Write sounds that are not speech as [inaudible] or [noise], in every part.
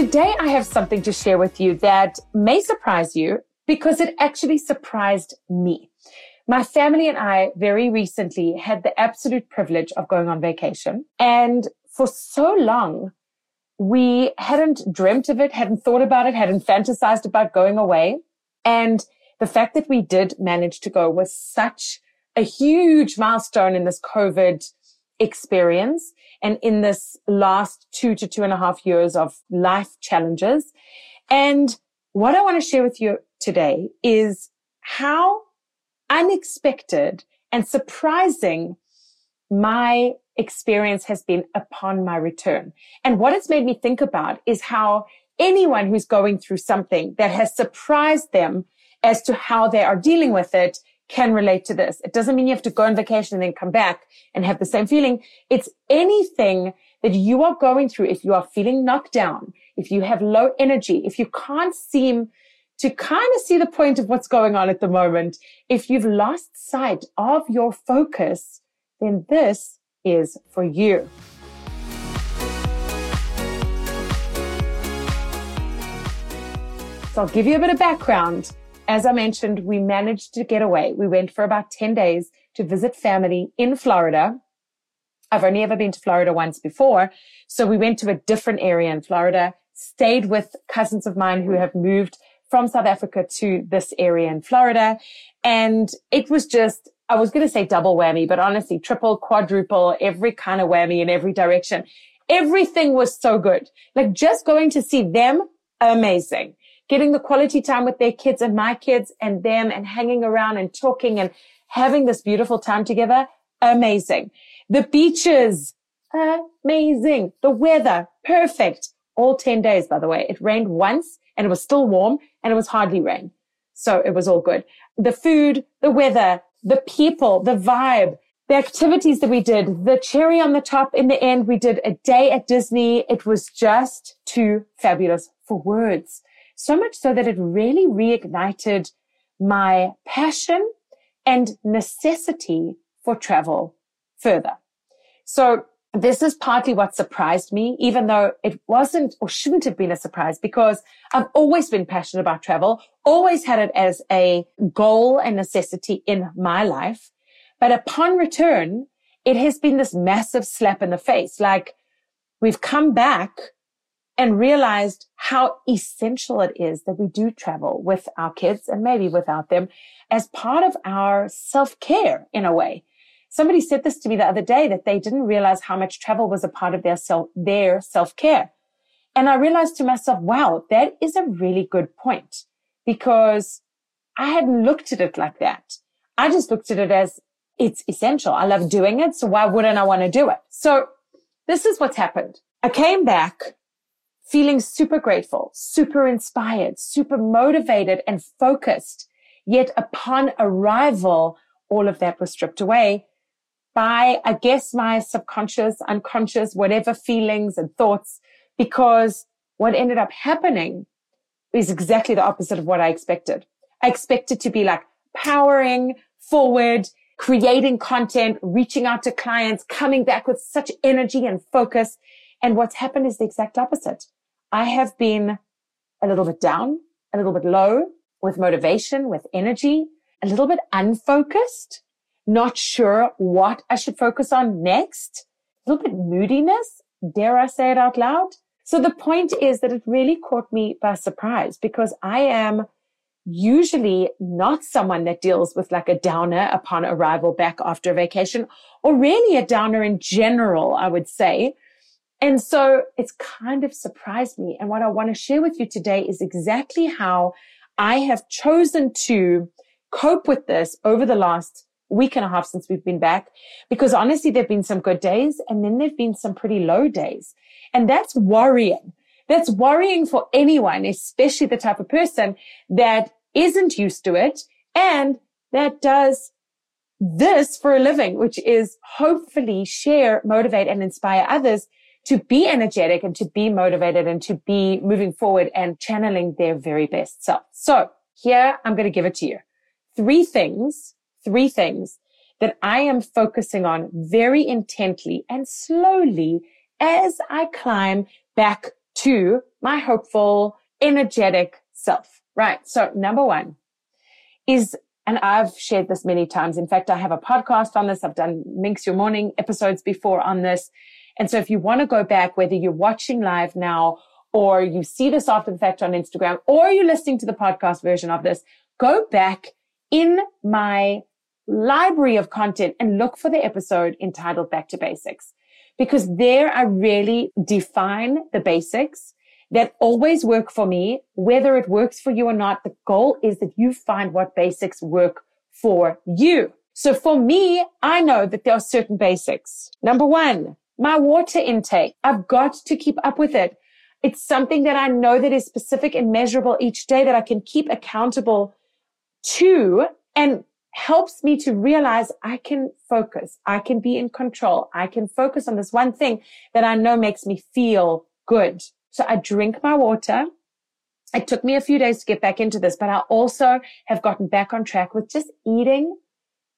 Today, I have something to share with you that may surprise you because it actually surprised me. My family and I very recently had the absolute privilege of going on vacation. And for so long, we hadn't dreamt of it, hadn't thought about it, hadn't fantasized about going away. And the fact that we did manage to go was such a huge milestone in this COVID experience and in this last two to two and a half years of life challenges. And what I want to share with you today is how unexpected and surprising my experience has been upon my return. And what it's made me think about is how anyone who's going through something that has surprised them as to how they are dealing with it can relate to this. It doesn't mean you have to go on vacation and then come back and have the same feeling. It's anything that you are going through. If you are feeling knocked down, if you have low energy, if you can't seem to kind of see the point of what's going on at the moment, if you've lost sight of your focus, then this is for you. So I'll give you a bit of background as I mentioned, we managed to get away. We went for about 10 days to visit family in Florida. I've only ever been to Florida once before. So we went to a different area in Florida, stayed with cousins of mine who have moved from South Africa to this area in Florida. And it was just, I was going to say double whammy, but honestly, triple, quadruple, every kind of whammy in every direction. Everything was so good. Like just going to see them, amazing getting the quality time with their kids and my kids and them and hanging around and talking and having this beautiful time together. Amazing. The beaches, amazing. The weather, perfect. All 10 days, by the way. It rained once and it was still warm and it was hardly rain. So it was all good. The food, the weather, the people, the vibe, the activities that we did, the cherry on the top in the end, we did a day at Disney. It was just too fabulous for words so much so that it really reignited my passion and necessity for travel further. So this is partly what surprised me, even though it wasn't or shouldn't have been a surprise because I've always been passionate about travel, always had it as a goal and necessity in my life. But upon return, it has been this massive slap in the face. Like we've come back and realized how essential it is that we do travel with our kids and maybe without them as part of our self care in a way. Somebody said this to me the other day that they didn't realize how much travel was a part of their self, their self care. And I realized to myself, wow, that is a really good point because I hadn't looked at it like that. I just looked at it as it's essential. I love doing it. So why wouldn't I want to do it? So this is what's happened. I came back feeling super grateful, super inspired, super motivated and focused. Yet upon arrival, all of that was stripped away by, I guess, my subconscious, unconscious, whatever feelings and thoughts, because what ended up happening is exactly the opposite of what I expected. I expected to be like powering forward, creating content, reaching out to clients, coming back with such energy and focus. And what's happened is the exact opposite. I have been a little bit down, a little bit low with motivation, with energy, a little bit unfocused, not sure what I should focus on next, a little bit moodiness. Dare I say it out loud? So the point is that it really caught me by surprise because I am usually not someone that deals with like a downer upon arrival back after a vacation or really a downer in general, I would say. And so it's kind of surprised me. And what I want to share with you today is exactly how I have chosen to cope with this over the last week and a half since we've been back because honestly, there've been some good days and then there've been some pretty low days. And that's worrying. That's worrying for anyone, especially the type of person that isn't used to it and that does this for a living, which is hopefully share, motivate and inspire others to be energetic and to be motivated and to be moving forward and channeling their very best self. So here I'm going to give it to you. Three things, three things that I am focusing on very intently and slowly as I climb back to my hopeful, energetic self. Right. So number one is and I've shared this many times. In fact, I have a podcast on this. I've done Minx Your Morning episodes before on this. And so if you want to go back, whether you're watching live now or you see this after the fact on Instagram or you're listening to the podcast version of this, go back in my library of content and look for the episode entitled Back to Basics because there I really define the basics that always work for me, whether it works for you or not. The goal is that you find what basics work for you. So for me, I know that there are certain basics. Number one, my water intake. I've got to keep up with it. It's something that I know that is specific and measurable each day that I can keep accountable to and helps me to realize I can focus. I can be in control. I can focus on this one thing that I know makes me feel good. So I drink my water. It took me a few days to get back into this, but I also have gotten back on track with just eating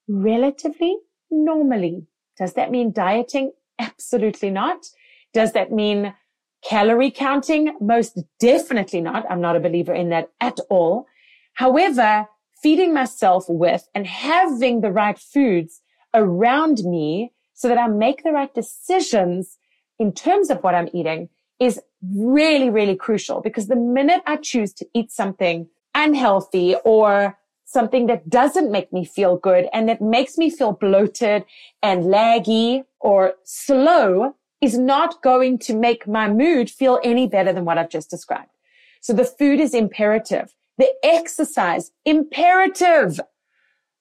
relatively normally. Does that mean dieting? Absolutely not. Does that mean calorie counting? Most definitely not. I'm not a believer in that at all. However, feeding myself with and having the right foods around me so that I make the right decisions in terms of what I'm eating is really, really crucial because the minute I choose to eat something unhealthy or something that doesn't make me feel good and that makes me feel bloated and laggy or slow is not going to make my mood feel any better than what I've just described. So the food is imperative. The exercise, imperative.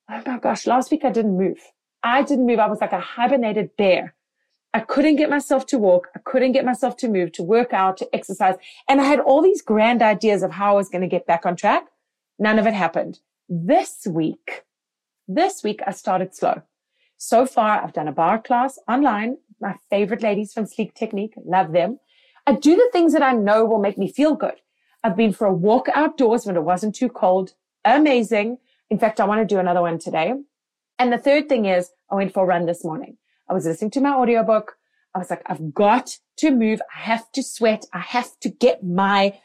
Oh my gosh, last week I didn't move. I didn't move. I was like a hibernated bear. I couldn't get myself to walk. I couldn't get myself to move, to work out, to exercise. And I had all these grand ideas of how I was going to get back on track. None of it happened. This week, this week I started slow. So far, I've done a barre class online. My favorite ladies from Sleek Technique. Love them. I do the things that I know will make me feel good. I've been for a walk outdoors when it wasn't too cold. Amazing. In fact, I want to do another one today. And the third thing is I went for a run this morning. I was listening to my audiobook. I was like, I've got to move. I have to sweat. I have to get my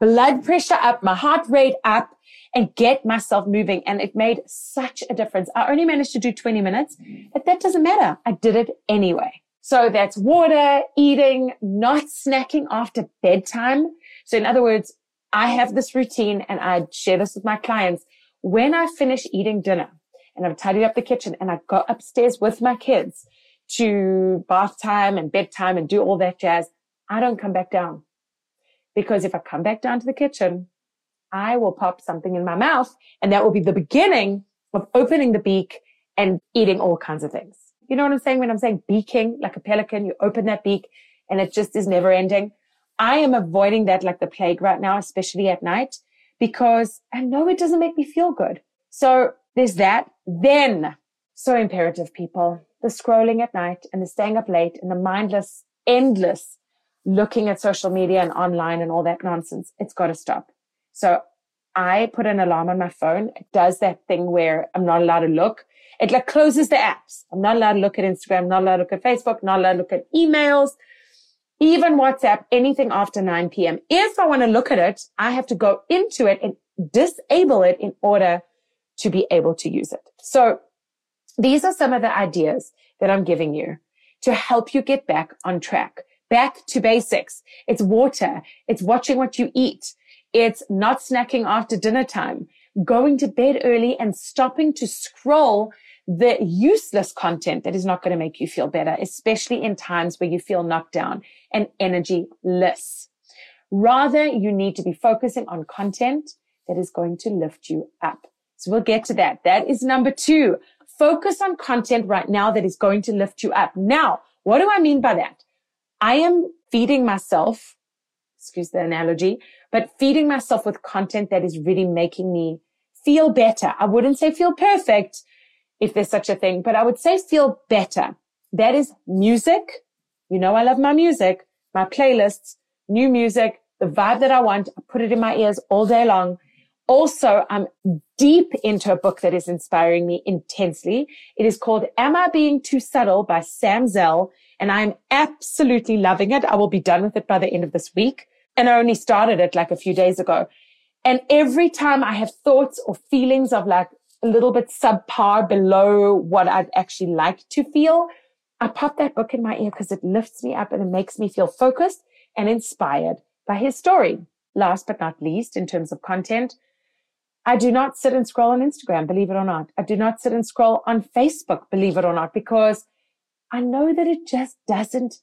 blood pressure up, my heart rate up and get myself moving. And it made such a difference. I only managed to do 20 minutes, but that doesn't matter. I did it anyway. So that's water, eating, not snacking after bedtime. So in other words, I have this routine and I share this with my clients. When I finish eating dinner, and I've tidied up the kitchen and I go upstairs with my kids to bath time and bedtime and do all that jazz. I don't come back down because if I come back down to the kitchen, I will pop something in my mouth and that will be the beginning of opening the beak and eating all kinds of things. You know what I'm saying? When I'm saying beaking like a pelican, you open that beak and it just is never ending. I am avoiding that like the plague right now, especially at night because I know it doesn't make me feel good. So there's that. Then, so imperative people, the scrolling at night and the staying up late and the mindless, endless looking at social media and online and all that nonsense. It's got to stop. So I put an alarm on my phone. It does that thing where I'm not allowed to look. It like closes the apps. I'm not allowed to look at Instagram, not allowed to look at Facebook, not allowed to look at emails, even WhatsApp, anything after 9 p.m. If I want to look at it, I have to go into it and disable it in order to be able to use it. So these are some of the ideas that I'm giving you to help you get back on track, back to basics. It's water. It's watching what you eat. It's not snacking after dinner time, going to bed early and stopping to scroll the useless content that is not going to make you feel better, especially in times where you feel knocked down and energyless. Rather, you need to be focusing on content that is going to lift you up. So we'll get to that. That is number two. Focus on content right now that is going to lift you up. Now, what do I mean by that? I am feeding myself, excuse the analogy, but feeding myself with content that is really making me feel better. I wouldn't say feel perfect if there's such a thing, but I would say feel better. That is music. You know, I love my music, my playlists, new music, the vibe that I want. I put it in my ears all day long. Also, I'm deep into a book that is inspiring me intensely. It is called Am I Being Too Subtle by Sam Zell. And I'm absolutely loving it. I will be done with it by the end of this week. And I only started it like a few days ago. And every time I have thoughts or feelings of like a little bit subpar below what I'd actually like to feel, I pop that book in my ear because it lifts me up and it makes me feel focused and inspired by his story. Last but not least, in terms of content, I do not sit and scroll on Instagram, believe it or not. I do not sit and scroll on Facebook, believe it or not, because I know that it just doesn't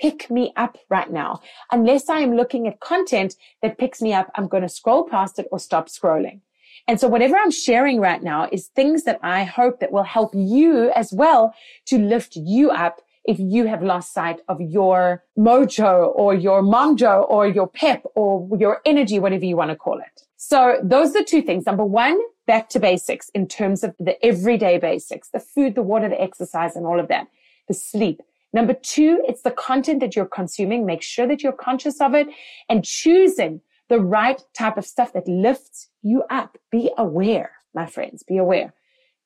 pick me up right now. Unless I am looking at content that picks me up, I'm going to scroll past it or stop scrolling. And so whatever I'm sharing right now is things that I hope that will help you as well to lift you up if you have lost sight of your mojo or your mojo or your pep or your energy, whatever you want to call it. So those are two things. Number one, back to basics in terms of the everyday basics, the food, the water, the exercise and all of that, the sleep. Number two, it's the content that you're consuming. Make sure that you're conscious of it and choosing the right type of stuff that lifts you up. Be aware, my friends, be aware.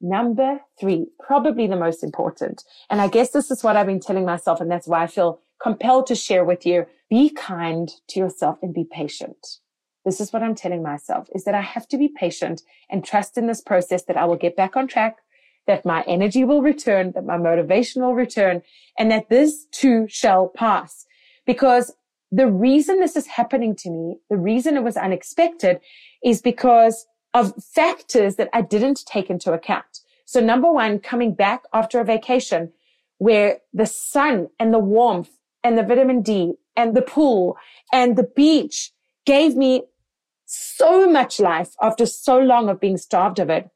Number three, probably the most important. And I guess this is what I've been telling myself. And that's why I feel compelled to share with you. Be kind to yourself and be patient. This is what I'm telling myself is that I have to be patient and trust in this process that I will get back on track, that my energy will return, that my motivation will return, and that this too shall pass. Because the reason this is happening to me, the reason it was unexpected is because of factors that I didn't take into account. So number one, coming back after a vacation where the sun and the warmth and the vitamin D and the pool and the beach gave me so much life after so long of being starved of it.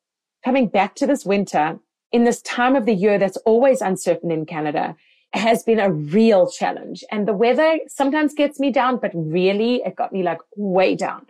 Coming back to this winter in this time of the year that's always uncertain in Canada has been a real challenge. And the weather sometimes gets me down, but really it got me like way down.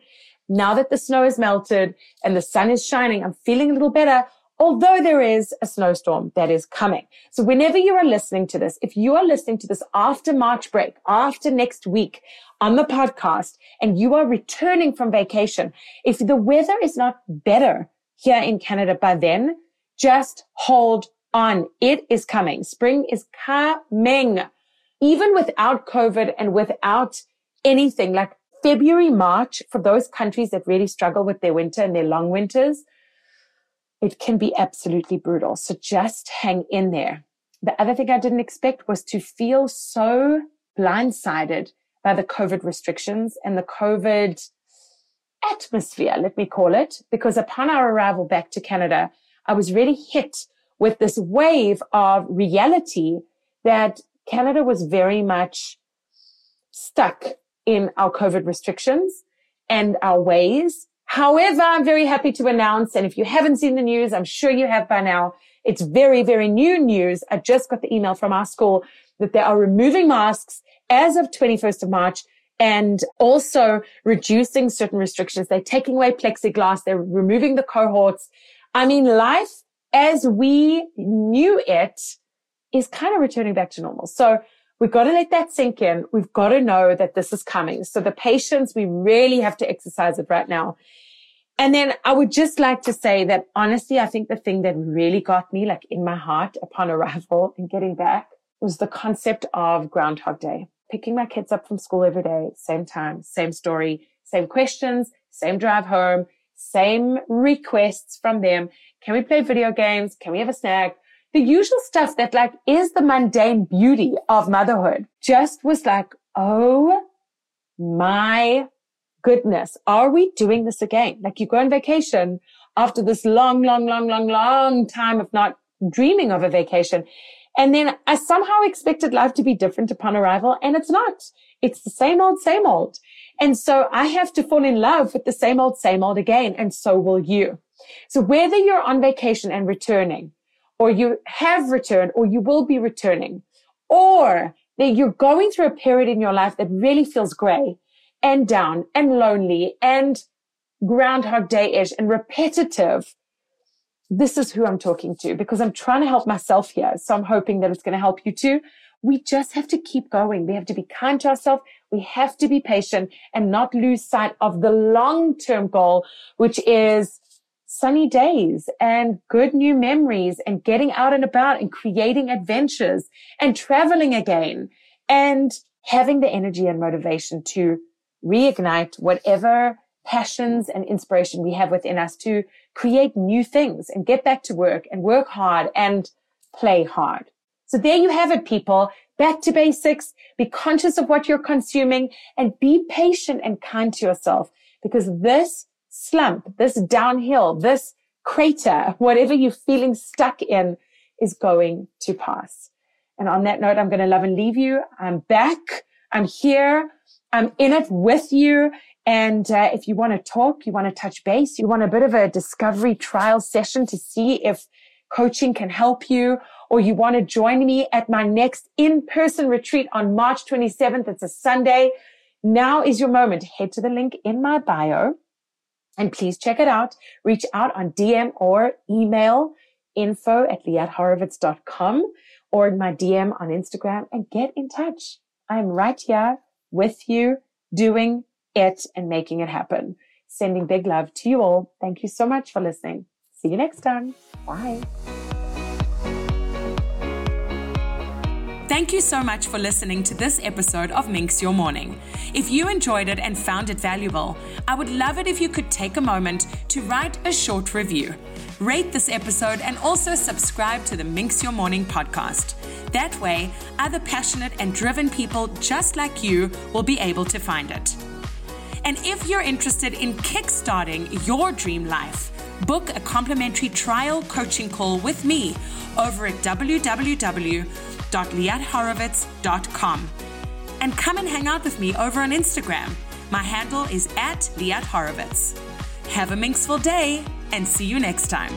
Now that the snow has melted and the sun is shining, I'm feeling a little better. Although there is a snowstorm that is coming. So whenever you are listening to this, if you are listening to this after March break, after next week on the podcast, and you are returning from vacation, if the weather is not better here in Canada by then, just hold on. It is coming. Spring is coming. Even without COVID and without anything like February, March, for those countries that really struggle with their winter and their long winters, it can be absolutely brutal. So just hang in there. The other thing I didn't expect was to feel so blindsided by the COVID restrictions and the COVID atmosphere, let me call it, because upon our arrival back to Canada, I was really hit with this wave of reality that Canada was very much stuck in our COVID restrictions and our ways. However, I'm very happy to announce, and if you haven't seen the news, I'm sure you have by now. It's very, very new news. I just got the email from our school that they are removing masks as of 21st of March and also reducing certain restrictions. They're taking away plexiglass. They're removing the cohorts. I mean, life as we knew it is kind of returning back to normal. So We've got to let that sink in. We've got to know that this is coming. So the patience, we really have to exercise it right now. And then I would just like to say that honestly, I think the thing that really got me like in my heart upon arrival and getting back was the concept of Groundhog Day. Picking my kids up from school every day, same time, same story, same questions, same drive home, same requests from them. Can we play video games? Can we have a snack? the usual stuff that like is the mundane beauty of motherhood just was like, oh my goodness, are we doing this again? Like you go on vacation after this long, long, long, long, long time of not dreaming of a vacation. And then I somehow expected life to be different upon arrival and it's not. It's the same old, same old. And so I have to fall in love with the same old, same old again. And so will you. So whether you're on vacation and returning, or you have returned, or you will be returning, or that you're going through a period in your life that really feels gray and down and lonely and Groundhog Day ish and repetitive, this is who I'm talking to because I'm trying to help myself here. So I'm hoping that it's going to help you too. We just have to keep going. We have to be kind to ourselves. We have to be patient and not lose sight of the long term goal, which is sunny days and good new memories and getting out and about and creating adventures and traveling again and having the energy and motivation to reignite whatever passions and inspiration we have within us to create new things and get back to work and work hard and play hard. So there you have it, people. Back to basics. Be conscious of what you're consuming and be patient and kind to yourself because this slump, this downhill, this crater, [laughs] whatever you're feeling stuck in is going to pass. And on that note, I'm going to love and leave you. I'm back. I'm here. I'm in it with you. And uh, if you want to talk, you want to touch base, you want a bit of a discovery trial session to see if coaching can help you, or you want to join me at my next in-person retreat on March 27th. It's a Sunday. Now is your moment. Head to the link in my bio and please check it out. Reach out on DM or email info at liathorowitz.com or in my DM on Instagram and get in touch. I'm right here with you doing it and making it happen. Sending big love to you all. Thank you so much for listening. See you next time. Bye. Thank you so much for listening to this episode of Minx Your Morning. If you enjoyed it and found it valuable, I would love it if you could take a moment to write a short review. Rate this episode and also subscribe to the Minx Your Morning podcast. That way, other passionate and driven people just like you will be able to find it. And if you're interested in kickstarting your dream life, book a complimentary trial coaching call with me over at www.liathorowitz.com. And come and hang out with me over on Instagram. My handle is at Liat Horowitz. Have a minxful day and see you next time.